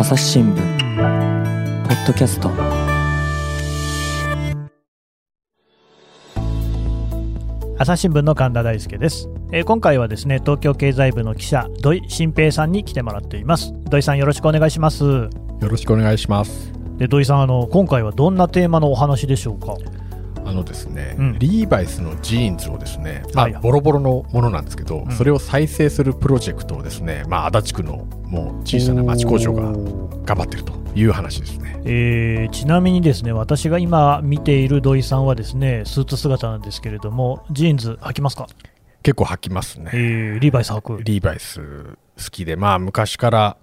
朝日新聞ポッドキャスト。朝日新聞の神田大輔です、えー今回はですね東京経済部の記者土井新平さんに来てもらっています。土井さんよろしくお願いします。よろしくお願いします。で土井さんあの今回はどんなテーマのお話でしょうか？あのですね、うん。リーバイスのジーンズをですね、まあボロボロのものなんですけど、うん。それを再生するプロジェクトをですね、まあ足立区のもう小さな町工場が頑張ってるという話ですね。えーちなみにですね私が今見ている土井さんはですねスーツ姿なんですけれどもジーンズ履きますか、結構履きますね。えーリーバイス履く。リーバイス好きで、まあ昔から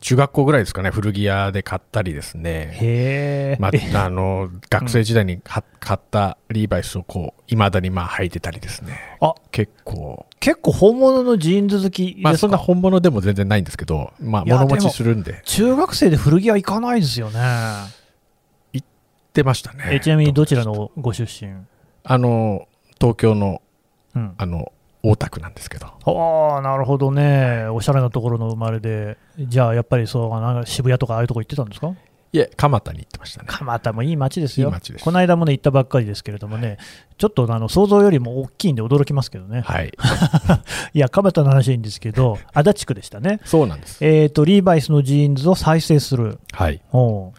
中学校ぐらいですかね、古着屋で買ったりですね。へえ、まえあ、あの学生時代には買ったリーバイスをこういまだにまあ履いてたりですね。あ結構。結構本物のジーンズ好きですか、まあそんな本物でも全然ないんですけど、まあ物持ちするんで、中学生で古着屋行かないですよね。行ってましたね。えちなみにどちらのご出身？あの、東京の、うん。あの、大田区なんですけど、ああ、なるほどね。おしゃれなところの生まれで、じゃあやっぱりそうなんか渋谷とかああいうとこ行ってたんですか？いえ、蒲田に行ってましたね。蒲田もいい街ですよ。この間もね、行ったばっかりですけれどもね、ちょっとあの想像よりも大きいんで驚きますけどね。はい。いや、蒲田の話はいいんですけど、足立区でしたね。そうなんです。えっ、と、リーバイスのジーンズを再生する。はい。お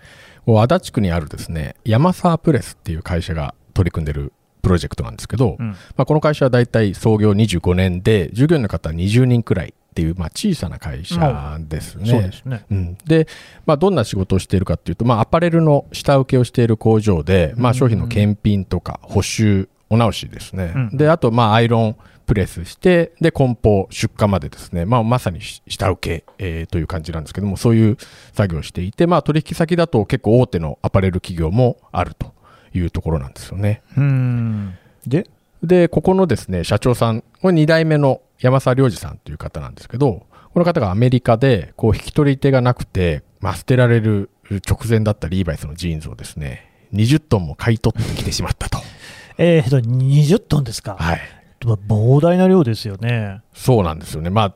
足立区にあるですね、山沢プレスっていう会社が取り組んでるプロジェクトなんですけど、うん。まあ、この会社はだいたい創業25年で、従業員の方は20人くらいっていう、まあ、小さな会社ですね。ですね。うん、で、まあ、どんな仕事をしているかっていうと、まあ、アパレルの下請けをしている工場で、まあ、商品の検品とか補修、お直しですね。うん。で、あと、まあ、アイロンプレスして、で、梱包、出荷までですね、まあ、まさに下請け、えーという感じなんですけども、そういう作業をしていて、まあ、取引先だと結構大手のアパレル企業もあるというところなんですよね。うん。で、で、ここのですね、社長さん、これ2代目の山沢良二さんという方なんですけど、この方がアメリカで、こう、引き取り手がなくて、まあ、捨てられる直前だったリーバイスのジーンズをですね、20トンも買い取ってきてしまったと。えっ、と、20トンですか？はい。膨大な量ですよね。そうなんですよね。まうんあ、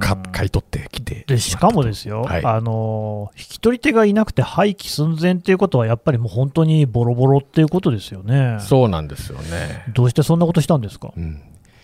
か買い取ってきてでしかもすですよ、はいあの引き取り手がいなくて廃棄寸前っていうことは、やっぱりもう本当にボロボロっていうことですよね。そうなんですよね。どうしてそんなことしたんですか、うん。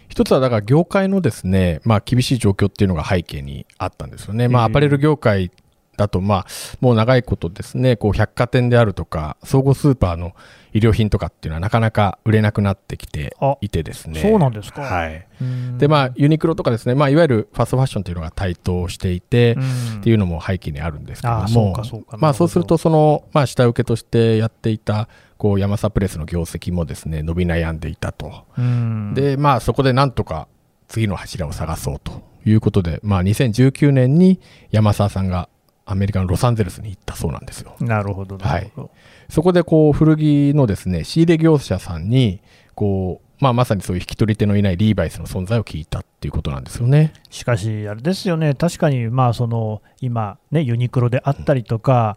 一つはだから業界のですね、まあ厳しい状況っていうのが背景にあったんですよね。まあええアパレル業界だとまあもう長いことですね、こう百貨店であるとか、総合スーパーの衣料品とかっていうのはなかなか売れなくなってきてあいてですね。そうなんですか。はい。うんでまあユニクロとかですね、まあいわゆるファストファッションというのが台頭していて、うんっていうのも背景にあるんですけれどもかそうまあそうするとその、まあ、下請けとしてやっていたこう山サプレスの業績もですね伸び悩んでいたと、うんでまあそこでなんとか次の柱を探そうということで、まあ、2019年に山沢さんがアメリカのロサンゼルスに行ったそうなんですよなるほど、なるほど。そこでこう古着のですね仕入れ業者さんにこう、まあ、まさにそういう引き取り手のいないリーバイスの存在を聞いたっていうことなんですよね。しかし、あれですよね、確かにまあその今、ね、ユニクロであったりとか、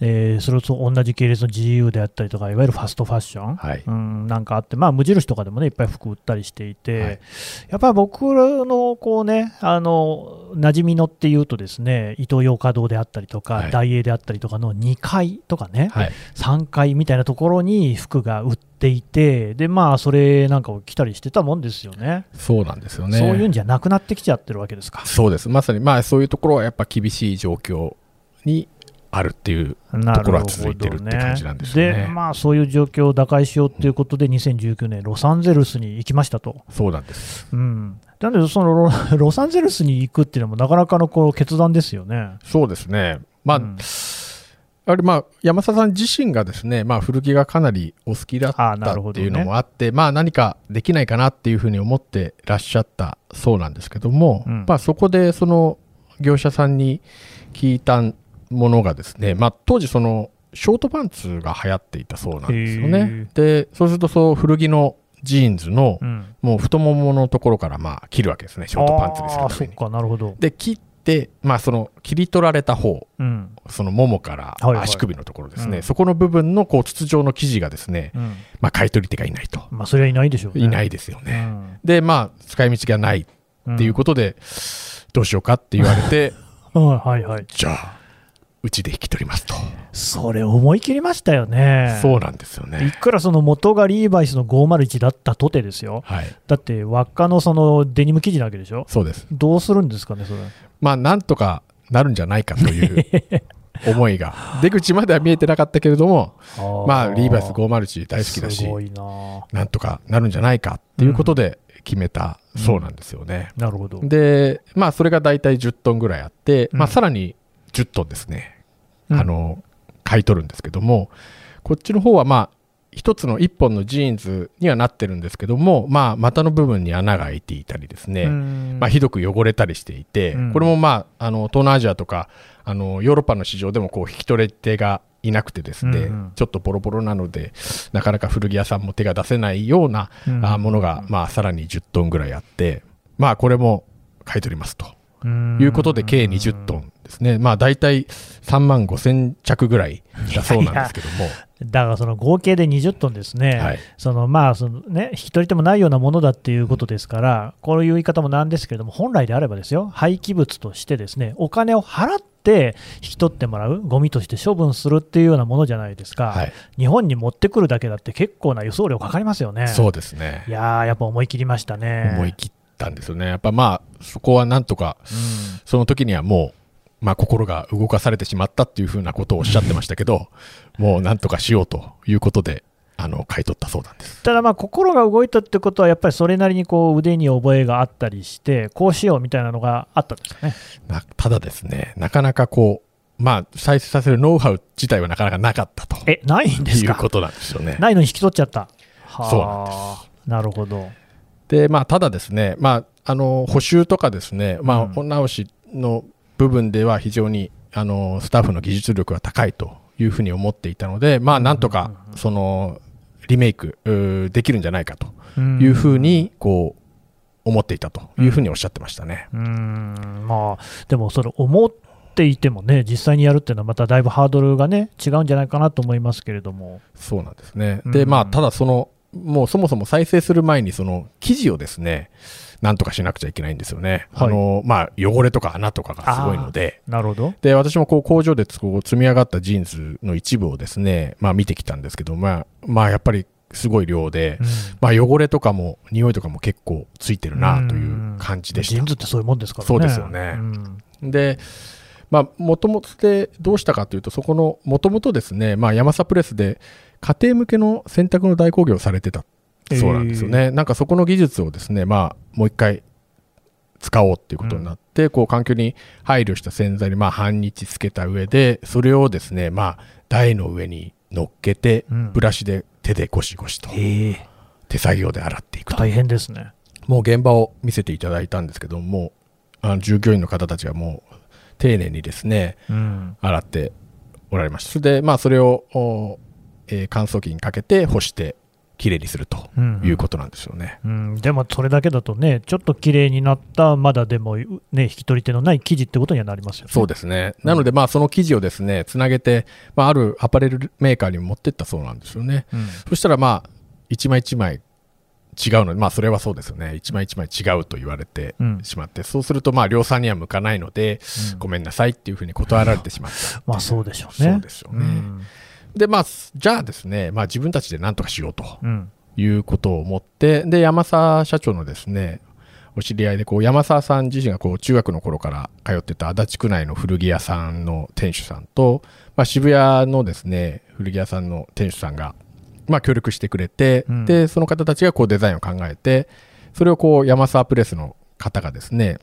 えーそれと同じ系列の GU であったりとか、いわゆるファストファッション、はいうん、なんかあって、まあ、無印とかでもね、いっぱい服売ったりしていて、はいやっぱり僕のこうね、あの馴染みのっていうとですね、イトーヨーカドーであったりとか、はいダイエーであったりとかの2階とかね、はい3階みたいなところに服が売っていて、で、まあ、それなんかを着たりしてたもんですよね。そうなんですよね。そういうんじゃなくなってきちゃってるわけですか。そうです。まさに、まあそういうところはやっぱ厳しい状況にあるっていうなところは続いてるって感じなんですよねで、まあ、そういう状況を打開しようということで、2019年、ロサンゼルスに行きましたと。そうなんです。うん、なんで、そのロ ロサンゼルスに行くっていうのも、なかなかのこう決断ですよね。そうですね。まあ、うんやはりまあ山佐さん自身がですね、まあ古着がかなりお好きだったあなるほどねっていうのもあって、まあ何かできないかなっていうふうに思ってらっしゃったそうなんですけども、うんまあそこでその業者さんに聞いたものがですね、まあ当時そのショートパンツが流行っていたそうなんですよね。で、そうするとそう古着のジーンズのうん、もう太もものところからまあ切るわけですね、ショートパンツにすか、なるほど。で、切って、まあその切り取られた方、うん。そのももからはいはい。足首のところですね、うん。そこの部分のこう筒状の生地がですね、うん。まあ買い取り手がいないと。まあ、それはいないでしょうね。いないですようね。ん。で、まあ使い道がないっていうことで、どうしようかって言われて、う んはいはい。じゃあ、うちで引き取りますと。それ、思い切りましたよね。そうなんですよいね。くらその元がリーバイスの501だったとてですよ、はい。だって輪っかのそのデニム生地なわけでしょ、そうです。どうするんですかね、それ。まあ、なんとかなるんじゃないかという 思いが、出口までは見えてなかったけれども、まあ、リーバイス501大好きだしす、ごいななんとかなるんじゃないかっていうことで決めた。そうなんですよね。なるほど。で、まあ、それが大体10トンぐらいあって、まあ、うんさらに10トンですね、うん。あの、買い取るんですけども、こっちの方は、まあ、一つの一本のジーンズにはなってるんですけども、まあ、股の部分に穴が開いていたりですね、うん。まあ、ひどく汚れたりしていて、うん。これもまあ、あの、東南アジアとか、あの、ヨーロッパの市場でもこう、引き取れ手がいなくてですね、うんうん。ちょっとボロボロなので、なかなか古着屋さんも手が出せないような、ものが、まあ、さらに10トンぐらいあって、まあ、これも買い取りますと。うん。いうことで、計20トンですね。まあ、大体3万5千着ぐらいだそうなんですけども、だからその合計で20トンですね、はい。そのまあそのね、引き取り手もないようなものだっていうことですから、こういう言い方もなんですけれども、本来であればですよ、廃棄物としてですねお金を払って引き取ってもらう、ゴミとして処分するっていうようなものじゃないですか、はい、日本に持ってくるだけだって結構な輸送料かかりますよね。そうですねい。やー、やっぱ思い切りましたね。思い切ったんですよね。やっぱまあ、そこはなんとか、その時にはもう、まあ、心が動かされてしまったっていうふうなことをおっしゃってましたけど、もうなんとかしようということで、あの、買い取ったそうなんです。ただまあ心が動いたってことはやっぱりそれなりにこう腕に覚えがあったりしてこうしようみたいなのがあったんですかね。なただですね、なかなかこう、まあ、再生させるノウハウ自体はなかなかなかったとえないんですか？いうことなんですよね。ないのに引き取っちゃった。はあそうなんですなるほど。で、まあ、ただですね、まあ、あの、補修とかですね、まあ、うんお直しの部分では非常に、あの、スタッフの技術力が高いというふうに思っていたので、まあ、なんとか、その、リメイクできるんじゃないかというふうに、こう、思っていたというふうにおっしゃってましたね。うん。うんまあでもそれ思っていてもね実際にやるっていうのはまただいぶハードルがね違うんじゃないかなと思いますけれども。そうなんですね。で、うんまあ、ただその、もうそもそも再生する前に、その、記事をですね、なんとかしなくちゃいけないんですよね。はいあの、まあ、汚れとか穴とかがすごいので、なるほど。で、私もこう工場でこう積み上がったジーンズの一部をですね、まあ見てきたんですけど、まあ、まあやっぱりすごい量で、うんまあ汚れとかも匂いとかも結構ついてるなという感じでしたジーン。ズってそういうもんですからね。そうですよねうんで、まあ、もともとでどうしたかというと、そこの、もともとですね、まあ、ヤマサプレスで家庭向けの洗濯の代行業をされてたそうなんですよね。なんかそこの技術をですね、まあ、もう一回使おうっていうことになって、こう、環境に配慮した洗剤に、まあ、半日つけた上で、それをですね、まあ、台の上に乗っけて、うんブラシで手でゴシゴシと、手作業で洗っていくと。大変ですね。もう現場を見せていただいたんですけども、あの従業員の方たちがもう丁寧にですね、うん洗っておられました。それで、まあ、それを、おえー乾燥機にかけて干して、きれいにするとうんいうことなんですよね。うん、でもそれだけだとね、ちょっと綺麗になった、まだでも、ね、引き取り手のない生地ってことにはなりますよね。そうですね。なので、まあ、その生地をですね、つなげて、まあ、あるアパレルメーカーに持ってったそうなんですよね。うんそしたら、まあ、一枚一枚違うので、まあ、それはそうですよね。一枚一枚違うと言われてうんしまって、そうすると、まあ、量産には向かないので、うんごめんなさいっていうふうに断られてしまった。まあそうでしょうね。そうですよねうんで、まあ、じゃあですね、まあ、自分たちで何とかしようとうん。いうことを思って、で、山沢社長のですね、お知り合いで、こう、山沢さん自身がこう、中学の頃から通ってた足立区内の古着屋さんの店主さんと、まあ、渋谷のですね、古着屋さんの店主さんが、まあ、協力してくれて、うん。で、その方たちがこう、デザインを考えて、それをこう、山沢プレスの方がですね、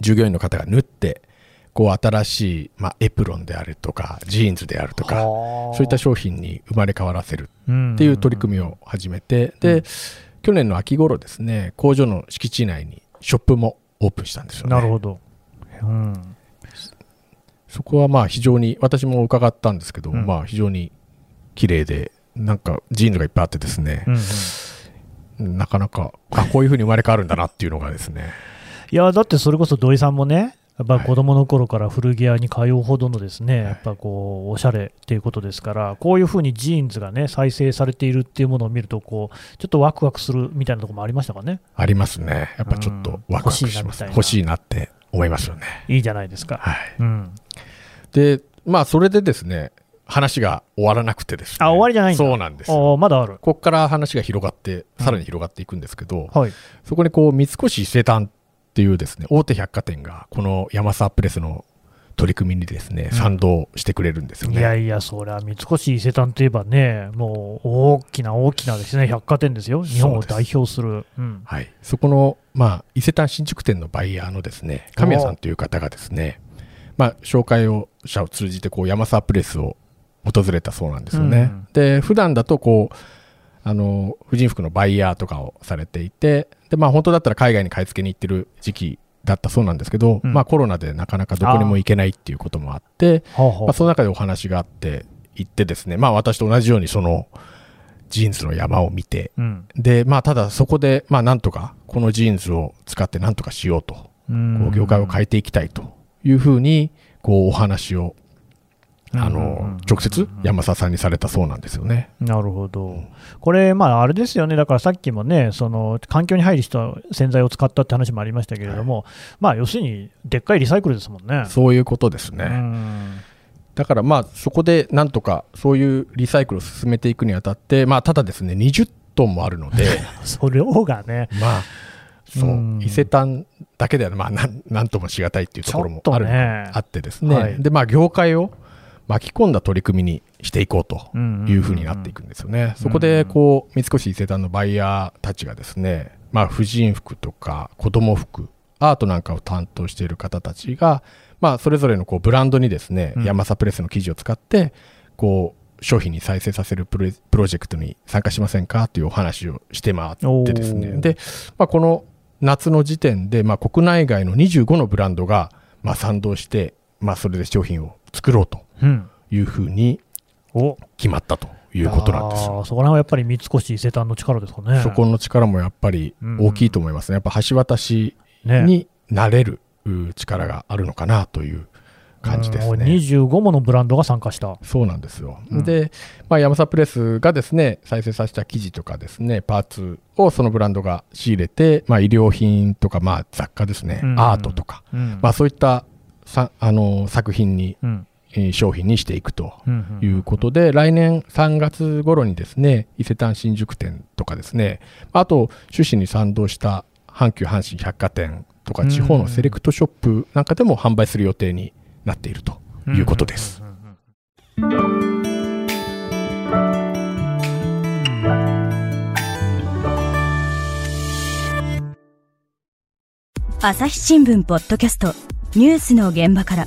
従業員の方が縫って、こう、新しい、まあ、エプロンであるとか、ジーンズであるとか、そういった商品に生まれ変わらせるっていう取り組みを始めて、で、去年の秋頃ですね、工場の敷地内にショップもオープンしたんですよね。なるほど。うん。そこはまあ非常に、私も伺ったんですけど、うん。まあ非常に綺麗で、なんかジーンズがいっぱいあってですねう、んうん。なかなか、あ、こういうふうに生まれ変わるんだなっていうのがですね、いやだってそれこそ土井さんもね、やっぱはい子供の頃から古着屋に通うほどのですね、いやっぱこうおしゃれっていうことですから、こういうふうにジーンズがね再生されているっていうものを見るとこう、ちょっとワクワクするみたいなところもありましたかね、ありますね。やっぱちょっとワクワクします。うん欲しいなって思いますよね。いいじゃないですか。はい。うんで、まあ、それでですね、話が終わらなくてですね。あ終わりじゃないんだそうなんですまだある。ここから話が広がって、うんさらに広がっていくんですけど、はい。そこにこう、三越伊勢丹っていうですね、大手百貨店が、このヤマサプレスの取り組みにですね、うん賛同してくれるんですよね。いやいや、そりゃ三越伊勢丹といえばね、もう大きな大きなですね、百貨店ですよ。日本を代表する。うん。はい。そこの、まあ、伊勢丹新宿店のバイヤーのですね、神谷さんという方がですね、まあ、紹介を者を通じて、こう、ヤマサプレスを訪れたそうなんですよね。うんで、普段だと、こう、あの、婦人服のバイヤーとかをされていて、で、まあ、本当だったら海外に買い付けに行ってる時期だったそうなんですけど、うん。まあ、コロナでなかなかどこにも行けないっていうこともあって、ほうほう。まあ、その中でお話があって、行ってですね、まあ、私と同じように、その、ジーンズの山を見て、うん。で、まあ、ただそこで、まあ、なんとか、このジーンズを使ってなんとかしようと、うん。こう業界を変えていきたいというふうに、こう、お話を、あの、直接、山沢さんにされたそうなんですよね。なるほど、これ、まあ、あれですよね、だからさっきもね、その環境に配慮した洗剤を使ったって話もありましたけれども、まあ、要するに、でっかいリサイクルですもんね。そういうことですうね。ん。だから、まあ、そこで、なんとか、そういうリサイクルを進めていくにあたって、まあ、ただですね、20トンもあるので、それがね、まあ、そう。うん、伊勢丹だけでは、まあ、なんなんともしがたいっていうところもある、ね。あってですね、はい。で、まあ、業界を巻き込んだ取り組みにしていこうとうんいうふうになっていくんですよね。そこで、こう、三越伊勢丹のバイヤーたちがですね、まあ、婦人服とか子供服、アートなんかを担当している方たちが、まあ、それぞれのこうブランドにですね、うんヤマサプレスの生地を使って、こう、商品に再生させるプロジェクトに参加しませんかというお話をして回ってですね。で、まあ、この夏の時点で、まあ、国内外の25のブランドが、まあ、賛同して、まあ、それで商品を作ろうとうん、いうふうにお決まったということなんですよ。あーそこら辺はやっぱり三越伊勢丹の力ですかね。そこの力もやっぱり大きいと思いますね。やっぱ橋渡しねになれるう力があるのかなという感じですうんね。25ものブランドが参加した。そうなんですよ。うんで、まあ、ヤマサプレスがですね、再生させた生地とかですね、パーツをそのブランドが仕入れて、まあ、医療品とか、まあ、雑貨ですね、うんアートとか、うんまあ、そういったさあの作品に、商品にしていくとうんいうことで、来年3月頃にですね、伊勢丹新宿店とかですね、あと、趣旨に賛同した阪急阪神百貨店とか、うん地方のセレクトショップなんかでも販売する予定になっているということです。朝日新聞ポッドキャストニュースの現場から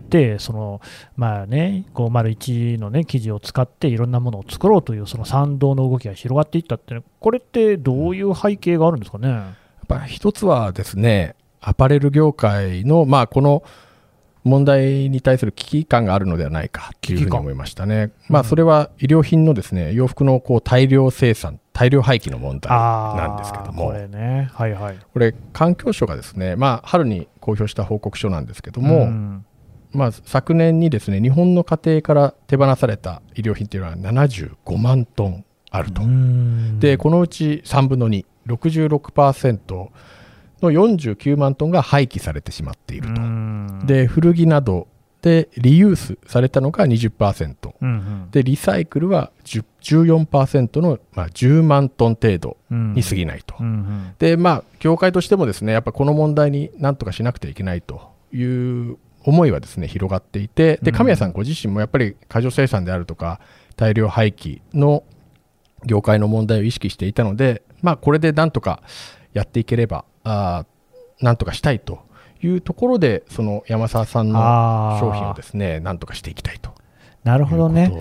そのまあね、501の、ね、記事を使っていろんなものを作ろうという、その賛同の動きが広がっていったって、ね、これってどういう背景があるんですかね？やっぱ一つはですね、アパレル業界の、まあ、この問題に対する危機感があるのではないかというふうに思いましたね。まあ、それは医療品のですね、洋服のこう大量生産、大量廃棄の問題なんですけども、これね、はいはい。これ、環境省がですね、まあ、春に公表した報告書なんですけども、んまあ、昨年にですね、日本の家庭から手放された医療品というのは75万トンあると。うんで、このうち3分の2、66%の49万トンが廃棄されてしまっていると。うんで、古着などでリユースされたのが20%。うんうんで、リサイクルは10 14%の、まあ、10万トン程度うんに過ぎないと。うんうんで、まあ、業界としてもですね、やっぱこの問題になんとかしなくてはいけないという思いはですね、広がっていて、で、うん。神谷さんご自身もやっぱり過剰生産であるとか、大量廃棄の業界の問題を意識していたので、まあ、これでなんとかやっていければ、あーなんとかしたいというところで、その山沢さんの商品をですね、なんとかしていきたいと。なるほどね。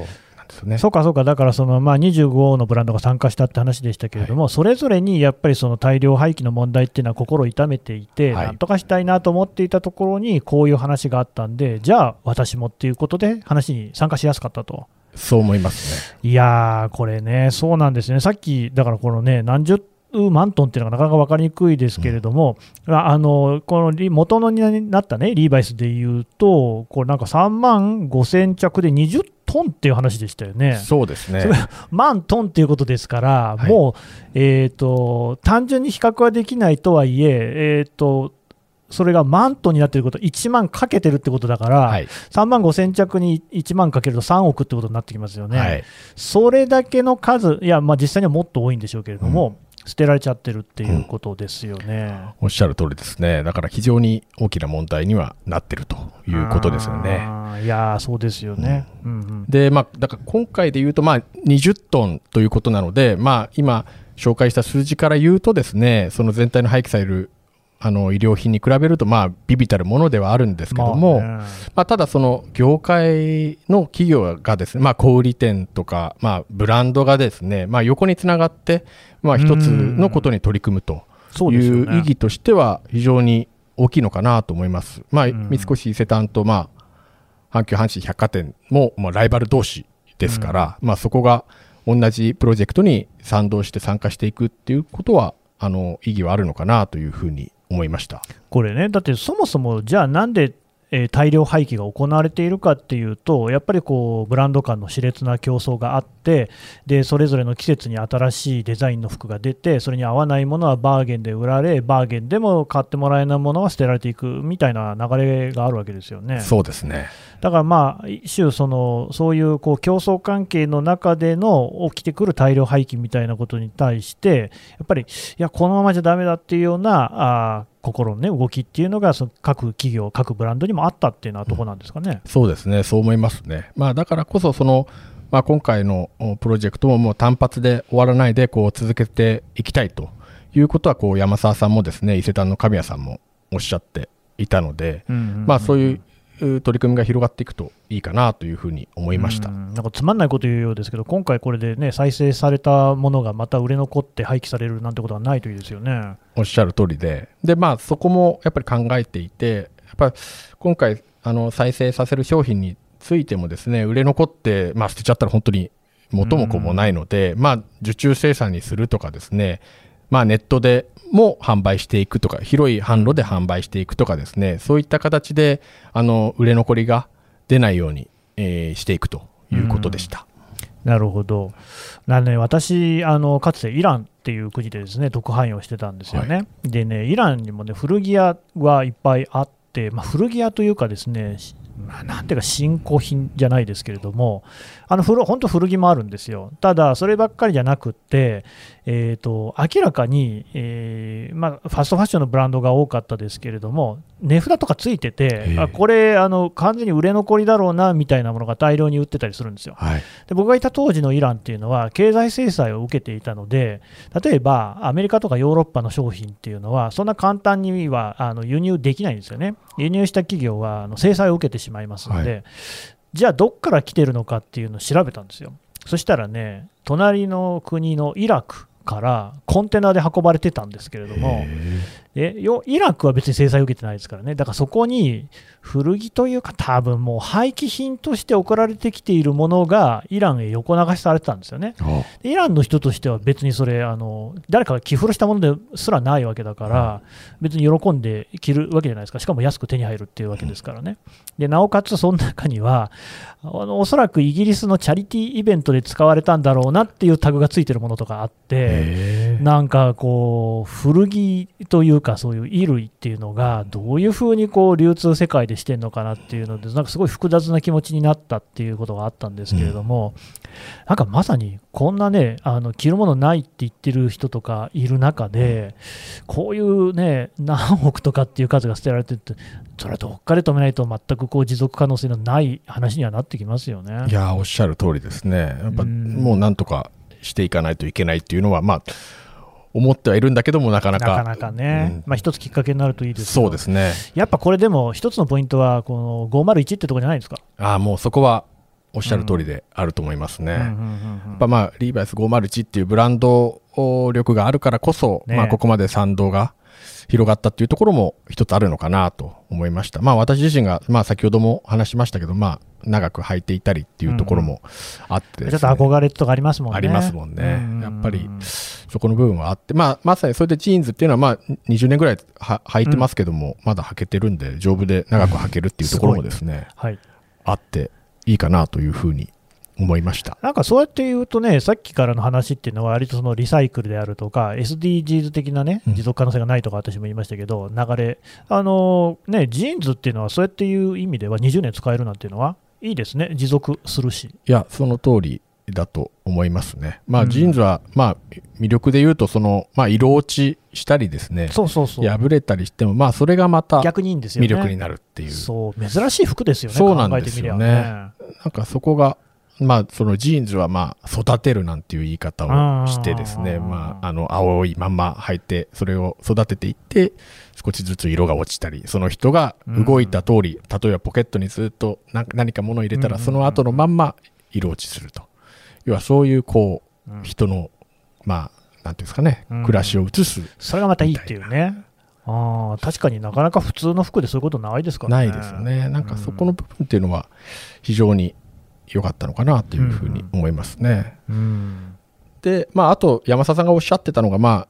ですよね。そうかそうか、だからその、まあ、25のブランドが参加したって話でしたけれども、それぞれにやっぱりその大量廃棄の問題っていうのは心を痛めていて、はいなんとかしたいなと思っていたところに、こういう話があったんで、じゃあ、私もっていうことで、話に参加しやすかったと。そう思いますね。いやー、これね、そうなんですね、さっき、だからこのね、何十マントンっていうのがなかなか分かりにくいですけれども、うん、あのこの元のになったね、リーバイスでいうと、これなんか3万5000着で20トンっていう話でしたよね。そうですね。万トンっていうことですから、はい、もう、えーと、単純に比較はできないとはいえ、えーと、それが万トンになっていること、1万かけてるってことだから、はい、3万5千着に1万かけると3億ってことになってきますよね。はい、それだけの数、いや、まあ、実際にはもっと多いんでしょうけれども、うん捨てられちゃってるっていうことですよね、うん、おっしゃる通りですね、だから非常に大きな問題にはなってるということですよね。いやそうですよね。うん。うんうん、で、まあ、だから今回で言うと、まあ、20トンということなので、まあ、今、紹介した数字から言うとですね、その全体の廃棄されるあの医療品に比べると、まあ、ビビたるものではあるんですけども、まあ、まあ、ただ、その業界の企業がですね、まあ、小売店とか、まあ、ブランドがですね、まあ、横につながって、まあ、一つのことに取り組むという意義としては、非常に大きいのかなと思います。まあ、三越伊勢丹と、まあ、阪急阪神百貨店も、まあ、ライバル同士ですから、まあ、そこが同じプロジェクトに賛同して参加していくっていうことは、あの意義はあるのかなというふうに思いました。これね、だってそもそも、じゃあなんでえ、大量廃棄が行われているかっていうと、やっぱりこうブランド間の熾烈な競争があって、でそれぞれの季節に新しいデザインの服が出て、それに合わないものはバーゲンで売られ、バーゲンでも買ってもらえないものは捨てられていくみたいな流れがあるわけですよね。そうですねだからまあ、一種その、そういうこう競争関係の中での起きてくる大量廃棄みたいなことに対して、やっぱり、いや、このままじゃだめだっていうようなあ心の、ね、動きっていうのがその各企業、各ブランドにもあったっていうのはどこなんですかね、うん、そうですね、そう思いますね。まあ、だからこそその、まあ、今回のプロジェクトももう単発で終わらないでこう続けていきたいということはこう山沢さんもですね伊勢丹の神谷さんもおっしゃっていたので、まあ、そういう取り組みが広がっていくといいかなというふうに思いました。なんかつまんないこと言うようですけど、今回これで、ね、再生されたものがまた売れ残って廃棄されるなんてことはないといいですよね。おっしゃる通りで、でまあ、そこもやっぱり考えていて、やっぱり今回あの、再生させる商品についてもですね売れ残って、まあ、捨てちゃったら本当に元も子もないので、まあ、受注生産にするとかですね、まあ、ネットでも販売していくとか、広い販路で販売していくとかですね、そういった形で、あの、売れ残りが出ないように、えー、していくということでした。なるほど。なね、私あの、かつてイランっていう国でですね特派員をしてたんですよね。はい、でね、イランにもね古着屋はいっぱいあって、まあ、古着屋というかですねまあ、なんていうか、新興品じゃないですけれども、あの古本当、古着もあるんですよ、ただ、そればっかりじゃなくって、えーと、明らかに、えー、まあ、ファストファッションのブランドが多かったですけれども、値札とかついてて、あこれあの、完全に売れ残りだろうなみたいなものが大量に売ってたりするんですよ、はい、で。僕がいた当時のイランっていうのは、経済制裁を受けていたので、例えばアメリカとかヨーロッパの商品っていうのは、そんな簡単にはあの輸入できないんですよね。輸入した企業はあの制裁を受けてしまいますので、はい、じゃあ、どっから来てるのかっていうのを調べたんですよ。そしたらね、隣の国のイラクからコンテナで運ばれてたんですけれども、えイラクは別に制裁を受けてないですからね、だからそこに古着というか、多分もう廃棄品として送られてきているものがイランへ横流しされてたんですよね。イランの人としては別にそれあの、誰かが寄付したものですらないわけだから、別に喜んで着るわけじゃないですか、しかも安く手に入るっていうわけですからね。でなおかつ、その中にはあの、おそらくイギリスのチャリティーイベントで使われたんだろうなっていうタグがついてるものとかあって、なんかこう、古着というか、そういう衣類っていうのが、どういうふうにこう流通世界でしてんのかなっていうので、なんかすごい複雑な気持ちになったっていうことがあったんですけれども、うん、なんかまさにこんなね、あの着るものないって言ってる人とかいる中で、こういうね、何億とかっていう数が捨てられてて、それはどっかで止めないと、全くこう持続可能性のない話にはなってきますよね。いやおっしゃる通りですね。やっぱ、もうなんとかしていかないといけないっていうのは、まあ、思ってはいるんだけども、なかなか。なかなかね、うん、まあ、一つきっかけになるといいですそうですね。やっぱこれでも、一つのポイントは、この501ってところじゃないですか？ああ、もうそこはおっしゃる通りであると思いますね。やっぱまあ、リーバイス501っていうブランド力があるからこそ、ね、まあ、ここまで賛同が広がったっていうところも一つあるのかなと思いました。まあ私自身が、まあ先ほども話しましたけど、まあ長く履いていたりっていうところもあってですね、ちょっと憧れとかありますもんね。ありますもんねうんやっぱりそこの部分はあって、まあまさにそれでジーンズっていうのはまあ20年ぐらいは履いてますけども、まだ履けてるんで丈夫で長く履けるっていうところもですね、はい。あっていいかなというふうに思いました。なんかそうやって言うとね、さっきからの話っていうのは、割とそのリサイクルであるとか、SDGs 的なね、うん持続可能性がないとか、私も言いましたけど、流れ、あのね、ジーンズっていうのは、そうやっていう意味では、20年使えるなんていうのは、いいですね、持続するし。いや、その通りだと思いますね。まあ、うんジーンズは、まあ、魅力で言うと、その、まあ、色落ちしたりですね、そうそうそう、破れたりしても、まあ、それがまた逆にいいんですよね。魅力になるっていう。そう、珍しい服ですよね、そうなんですよね考えてみりゃなんかそこが、まあ、そのジーンズは、まあ、育てるなんていう言い方をしてですね、うんまあ、あの、青いまんま履いて、それを育てていって、少しずつ色が落ちたり、その人が動いた通り、例えばポケットにずっと何何か物を入れたら、うんその後のまんま色落ちすると。要はそういう、こう、うん人の、まあ、なんていうんですかね、うん暮らしを映す、それがまたいいっていうね。あー確かになかなか普通の服でそういうことないですからね。ないですよね。なんかそこの部分っていうのは、非常に良かったのかなというふうに思いますね。うんで、まあ、あと山佐さんがおっしゃってたのが、まあ、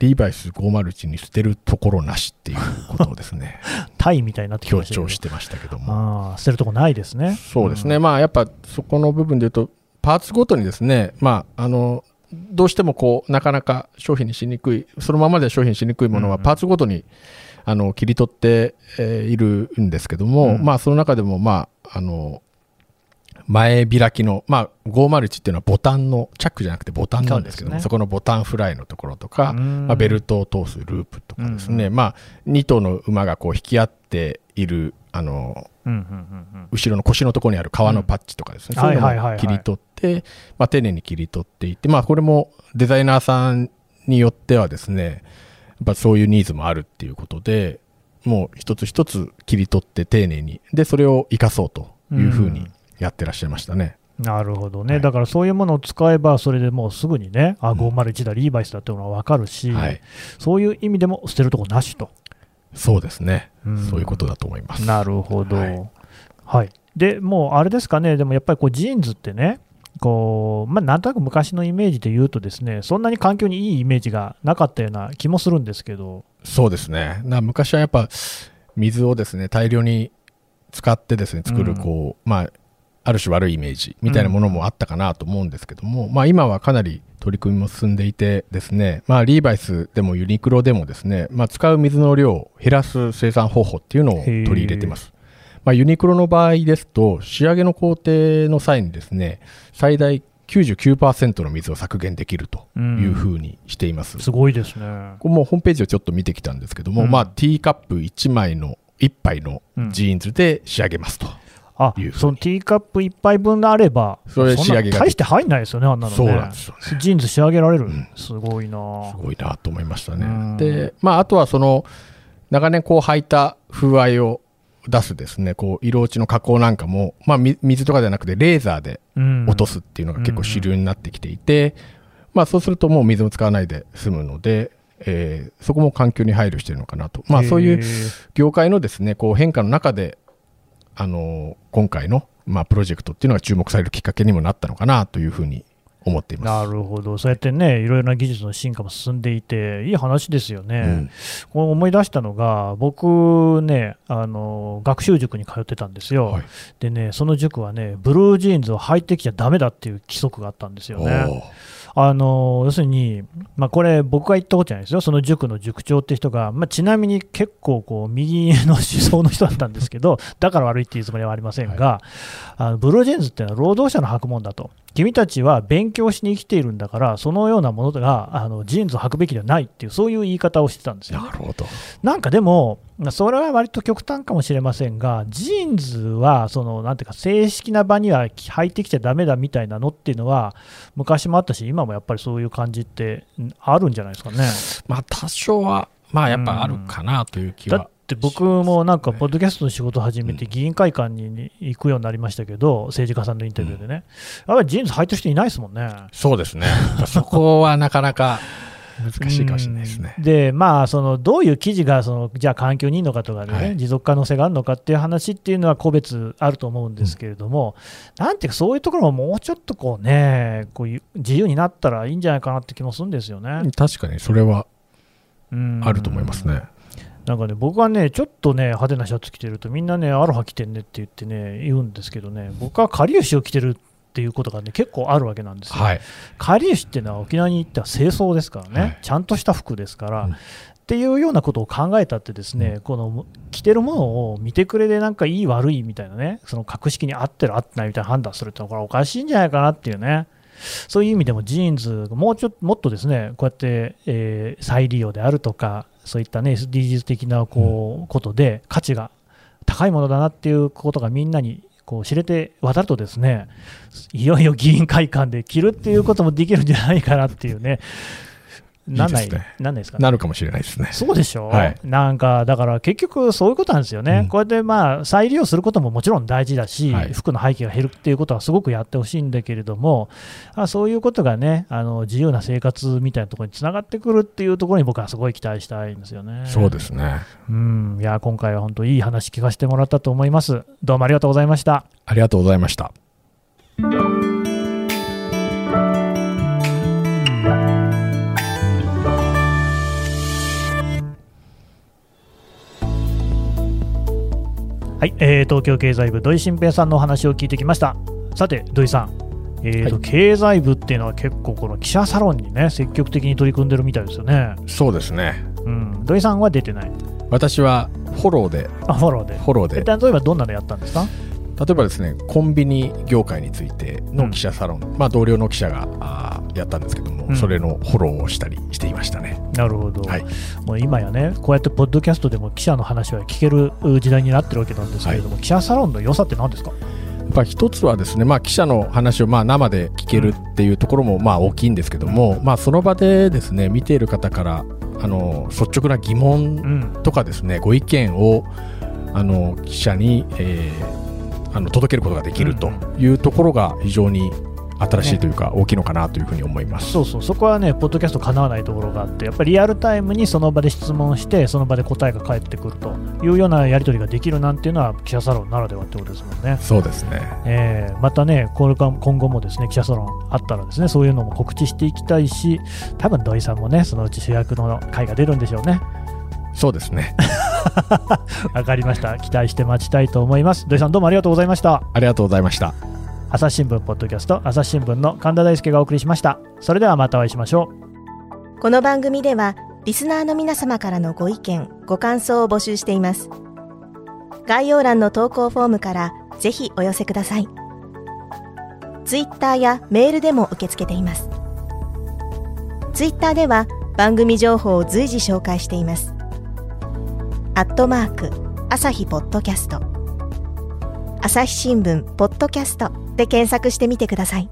リーバイス501に捨てるところなしっていうことをですね、タイみたいになってき強調してましたけども。捨てるとこないですね。そうですね、まあ、やっぱそこの部分で言うと、パーツごとにですね、まあ、あの、どうしてもこう、なかなか商品にしにくい、そのままでは商品にしにくいものは、うん。パーツごとに、あの、切り取って、えーいるんですけども、うん。まあ、その中でも、まあ、あの、前開きの、まあ、501っていうのはボタンの、チャックじゃなくてボタンなんですけども、そこのボタンフライのところとか、うん。まあ、ベルトを通すループとかですね、うん。まあ、2頭の馬がこう引き合っている、あの、うんうんうんうん。後ろの腰のところにある革のパッチとかですね、うんそういうのはいはい。はいはいも切り取って、まあ、丁寧に切り取っていって、まあ、これもデザイナーさんによってはですね、やっぱそういうニーズもあるっていうことで、もう一つ一つ切り取って丁寧に、で、それを生かそうというふうにやってらっしゃいましたね。なるほどね、はいだからそういうものを使えば、それでもうすぐにね、あ、うん501だ、リーバイスだっていうのが分かるし、はい。そういう意味でも捨てるとこなしと。そうですね。うんそういうことだと思います。なるほど。ははいい。で、もうあれですかね、でもやっぱりこうジーンズってね、こうまあ、なんとなく昔のイメージで言うとですね、そんなに環境にいいイメージがなかったような気もするんですけど、そうですね。な昔はやっぱ水をですね大量に使ってですね作るうんこう、まあある種悪いイメージみたいなものもあったかなと思うんですけども、まあ今はかなり取り組みも進んでいてですね、まあリーバイスでもユニクロでもですね、まあ使う水の量を減らす生産方法っていうのを取り入れてます。まあユニクロの場合ですと仕上げの工程の際にですね、最大99%の水を削減できるというふうにしています。すごいですね。もうホームページをちょっと見てきたんですけども、うんまあ、ティーカップ1枚の1杯のジーンズで仕上げますと、あそのティーカップ1杯分あれば、それ仕上げが大して入んないですよね、あんなのね。そうなんですよね。ジーンズ仕上げられる、ん。すごいな。すごいなと思いましたうん。ね。で、まあ、あとはその長年こう履いた風合いを出すですねこう色落ちの加工なんかも、まあ、み水とかじゃなくてレーザーで落とすっていうのが結構主流になってきていて、まあ、そうするともう水を使わないで済むので、えーそこも環境に配慮してるのかなと、まあ、そういう業界のですねこう変化の中で、あの今回の、まあ、プロジェクトっていうのが注目されるきっかけにもなったのかなというふうに思っています。なるほど、そうやってね、いろいろな技術の進化も進んでいて、いい話ですよね。うんこう思い出したのが、僕ね、あの学習塾に通ってたんですよ、はいでね、その塾はね、ブルージーンズを履いてきちゃだめだっていう規則があったんですよね。あの要するに、まあ、これ、僕が言ったことじゃないですよ、その塾の塾長って人が、まあ、ちなみに結構こう、右の思想の人だったんですけど、だから悪いっていうつもりはありませんが、あのブルージーンズっていうのは労働者の履くもんだと、君たちは勉強しに来ているんだから、そのようなものがあのジーンズを履くべきではないっていう、そういう言い方をしてたんですよ、ねな。るほど。なんかでも、それは割と極端かもしれませんが、ジーンズはそのなんていうか正式な場には履いてきちゃだめだみたいなのっていうのは、昔もあったし、今もやっぱりそういう感じってんあるんじゃないですかね。まあ多少はまあやっぱあるかなという気はだっ。て僕もなんか、ポッドキャストの仕事を始めて、議員会館に行くようになりましたけど、政治家さんのインタビューでね、やっぱりジーンズ履いてる人いないですもんね。そうですね。そこはなかなか難しいかもしれないですね。で、まあ、そのどういう記事がそのじゃあ環境にいいのかとかでね、はい持続可能性があるのかっていう話っていうのは個別あると思うんですけれども、なんていうか、そういうところももうちょっとこうね、こういう自由になったらいいんじゃないかなって気もするんですよね。確かにそれはうんあると思いますね。なんかね、僕はね、ちょっとね、派手なシャツ着てると、みんなね、アロハ着てんねって言ってね、言うんですけどね、僕はかりゆしを着てるっていうことがね、結構あるわけなんですよ。はい。かりゆしっていうのは沖縄に行っては清掃ですからね、はいちゃんとした服ですから、うんっていうようなことを考えたってですね、この着てるものを見てくれでなんかいい悪いみたいなね、その格式に合ってる合ってないみたいな判断するってのはこれおかしいんじゃないかなっていうね。そういう意味でもジーンズ、もうちょっともっとですね、こうやって、えー再利用であるとか、そういったね、SDGs 的なこう、ことで価値が高いものだなっていうことがみんなにこう知れて渡るとですね、いよいよ議員会館で着るっていうこともできるんじゃないかなっていうね、なんないいいですねなんないですか？ね。なるかもしれないですね。そうでしょ、はいなんかだから結局そういうことなんですよね、うんこうやってまあ再利用することももちろん大事だし、はい服の廃棄が減るっていうことはすごくやってほしいんだけれども、あそういうことがねあの自由な生活みたいなところにつながってくるっていうところに僕はすごい期待したいんですよね。そうですね。うんいや今回は本当いい話聞かせてもらったと思います。どうもありがとうございました。ありがとうございました。はい、えー東京経済部土井新平さんのお話を聞いてきました。さて土井さん、えーとはい経済部っていうのは結構この記者サロンにね積極的に取り組んでるみたいですよね。そうですね。うん、土井さんは出てない。私はフォローで、あフォローで。フォローで、え例えばどんなのやったんですか？例えばですね、コンビニ業界についての記者サロン、まあ同僚の記者があーやったんですけども、うん。それのフォローをしたりしていましたね。なるほど、はい。もう今やね、こうやってポッドキャストでも記者の話は聞けるう時代になってるわけなんですけれども、記者サロンの良さって何ですか？やっぱ一つはですね、まあ、記者の話をまあ生で聞けるっていうところもまあ大きいんですけども、まあ、その場でですね見ている方からあの率直な疑う問ん、とかですねご意見をあの記者に、えーあの届けることができるというところが非常に新しいというか大きいのかなというふうに思います。そうそう、そこはね、ポッドキャストかなわないところがあって、やっぱりリアルタイムにその場で質問して、その場で答えが返ってくるというようなやり取りができるなんていうのは、記者サロンならではってことですもんね。そうですね。えーまたね、これから今後もですね記者サロンあったらですねそういうのも告知していきたいし、多分土井さんもねそのうち主役の回が出るんでしょうね。そうですね。わかりました。期待して待ちたいと思います。土井さんどうもありがとうございました。ありがとうございました。朝日新聞ポッドキャスト朝日新聞の神田大輔がお送りしました。それではまたお会いしましょう。この番組ではリスナーの皆様からのご意見ご感想を募集しています概要欄の投稿フォームからぜひお寄せくださいツイッターやメールでも受け付けていますツイッターでは番組情報を随時紹介していますアットマーク朝日ポッドキャスト。朝日新聞ポッドキャストで検索してみてください。